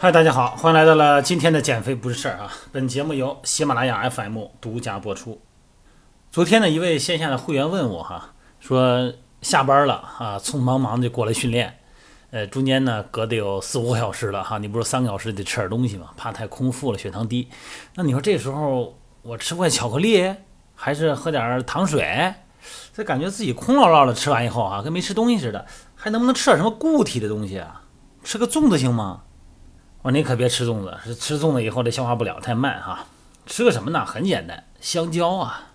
嗨，大家好，欢迎来到了今天的减肥不是事儿啊！本节目由喜马拉雅 FM 独家播出。昨天呢，一位线下的会员问我哈，说下班了啊，匆忙忙就过来训练，呃，中间呢隔得有四五个小时了哈，你不是三个小时得吃点东西吗？怕太空腹了，血糖低。那你说这时候我吃块巧克力，还是喝点糖水？这感觉自己空落落的，吃完以后啊，跟没吃东西似的。还能不能吃点什么固体的东西啊？吃个粽子行吗？你可别吃粽子，是吃粽子以后这消化不了，太慢哈。吃个什么呢？很简单，香蕉啊。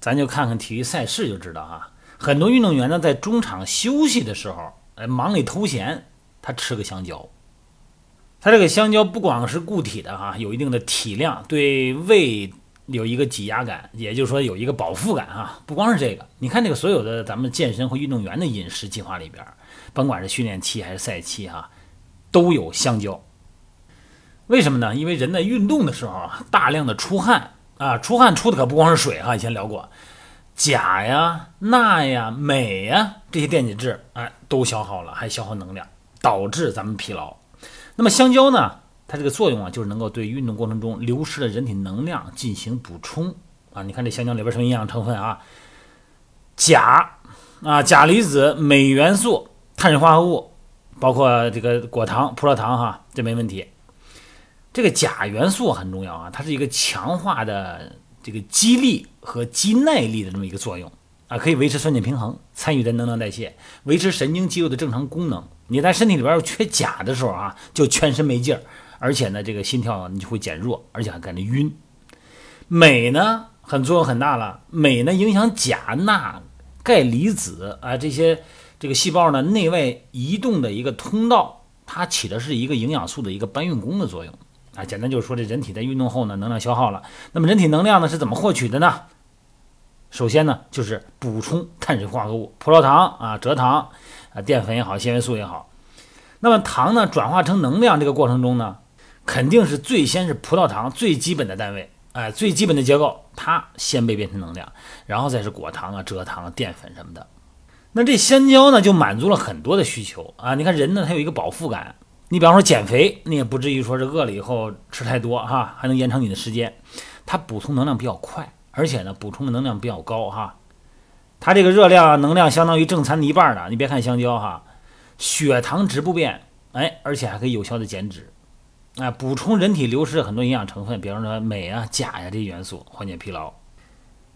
咱就看看体育赛事就知道哈。很多运动员呢，在中场休息的时候，哎，忙里偷闲，他吃个香蕉。它这个香蕉不光是固体的哈，有一定的体量，对胃有一个挤压感，也就是说有一个饱腹感哈。不光是这个，你看这个所有的咱们健身和运动员的饮食计划里边，甭管是训练期还是赛期哈，都有香蕉。为什么呢？因为人在运动的时候啊，大量的出汗啊，出汗出的可不光是水哈。以前聊过，钾呀、钠呀、镁呀这些电解质，哎，都消耗了，还消耗能量，导致咱们疲劳。那么香蕉呢，它这个作用啊，就是能够对运动过程中流失的人体能量进行补充啊。你看这香蕉里边什么营养成分啊？钾啊，钾离子、镁元素、碳水化合物，包括这个果糖、葡萄糖哈，这没问题。这个钾元素很重要啊，它是一个强化的这个肌力和肌耐力的这么一个作用啊，可以维持酸碱平衡，参与在能量代谢，维持神经肌肉的正常功能。你在身体里边缺钾的时候啊，就全身没劲儿，而且呢，这个心跳你就会减弱，而且还感觉晕。镁呢，很作用很大了，镁呢影响钾、钠、钙离子啊这些这个细胞呢内外移动的一个通道，它起的是一个营养素的一个搬运工的作用。啊，简单就是说，这人体在运动后呢，能量消耗了。那么人体能量呢是怎么获取的呢？首先呢，就是补充碳水化合物，葡萄糖啊、蔗糖啊、淀粉也好，纤维素也好。那么糖呢转化成能量这个过程中呢，肯定是最先是葡萄糖最基本的单位，哎，最基本的结构，它先被变成能量，然后再是果糖啊、蔗糖、淀粉什么的。那这香蕉呢，就满足了很多的需求啊。你看人呢，他有一个饱腹感。你比方说减肥，你也不至于说是饿了以后吃太多哈，还能延长你的时间。它补充能量比较快，而且呢补充的能量比较高哈。它这个热量能量相当于正餐的一半呢。你别看香蕉哈，血糖值不变，哎，而且还可以有效的减脂，哎，补充人体流失很多营养成分，比方说镁啊、钾呀这些元素，缓解疲劳。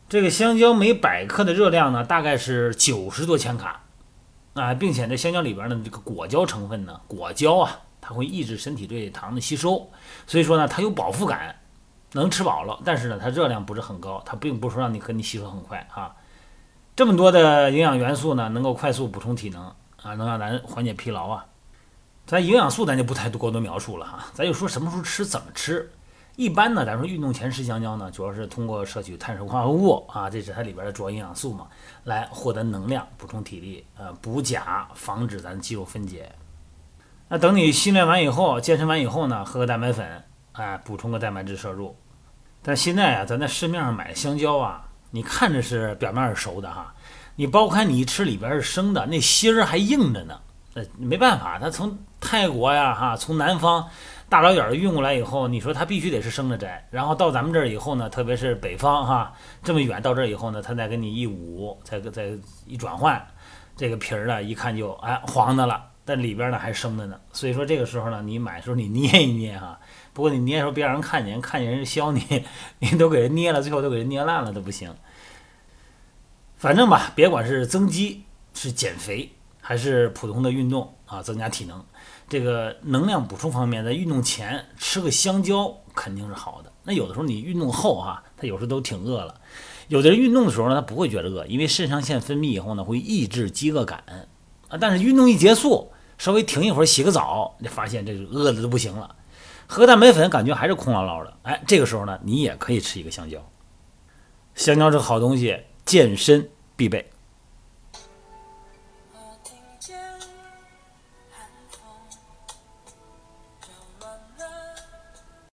这个香蕉每百克的热量呢，大概是九十多千卡。啊，并且这香蕉里边的这个果胶成分呢，果胶啊，它会抑制身体对糖的吸收，所以说呢，它有饱腹感，能吃饱了，但是呢，它热量不是很高，它并不是说让你和你吸收很快啊。这么多的营养元素呢，能够快速补充体能啊，能让咱缓解疲劳啊。咱营养素咱就不太多过多描述了哈，咱就说什么时候吃，怎么吃。一般呢，咱说运动前吃香蕉呢，主要是通过摄取碳水化合物啊，这是它里边的主要营养素嘛，来获得能量，补充体力，呃，补钾，防止咱肌肉分解。那等你训练完以后，健身完以后呢，喝个蛋白粉，哎，补充个蛋白质摄入。但现在啊，咱在市面上买的香蕉啊，你看着是表面是熟的哈，你剥开你一吃，里边是生的，那芯儿还硬着呢。呃，没办法，它从泰国呀，哈，从南方。大老远的运过来以后，你说它必须得是生的摘，然后到咱们这儿以后呢，特别是北方哈，这么远到这儿以后呢，它再给你一捂，再再一转换，这个皮儿呢，一看就哎黄的了，但里边呢还生的呢。所以说这个时候呢，你买的时候你捏一捏哈，不过你捏的时候别让人看见，看见人削你，你都给人捏了，最后都给人捏烂了都不行。反正吧，别管是增肌、是减肥，还是普通的运动啊，增加体能。这个能量补充方面，在运动前吃个香蕉肯定是好的。那有的时候你运动后哈，他有时候都挺饿了。有的人运动的时候呢，他不会觉得饿，因为肾上腺分泌以后呢，会抑制饥饿感啊。但是运动一结束，稍微停一会儿，洗个澡，你发现这个饿的都不行了。喝蛋白粉感觉还是空落落的。哎，这个时候呢，你也可以吃一个香蕉。香蕉是好东西，健身必备。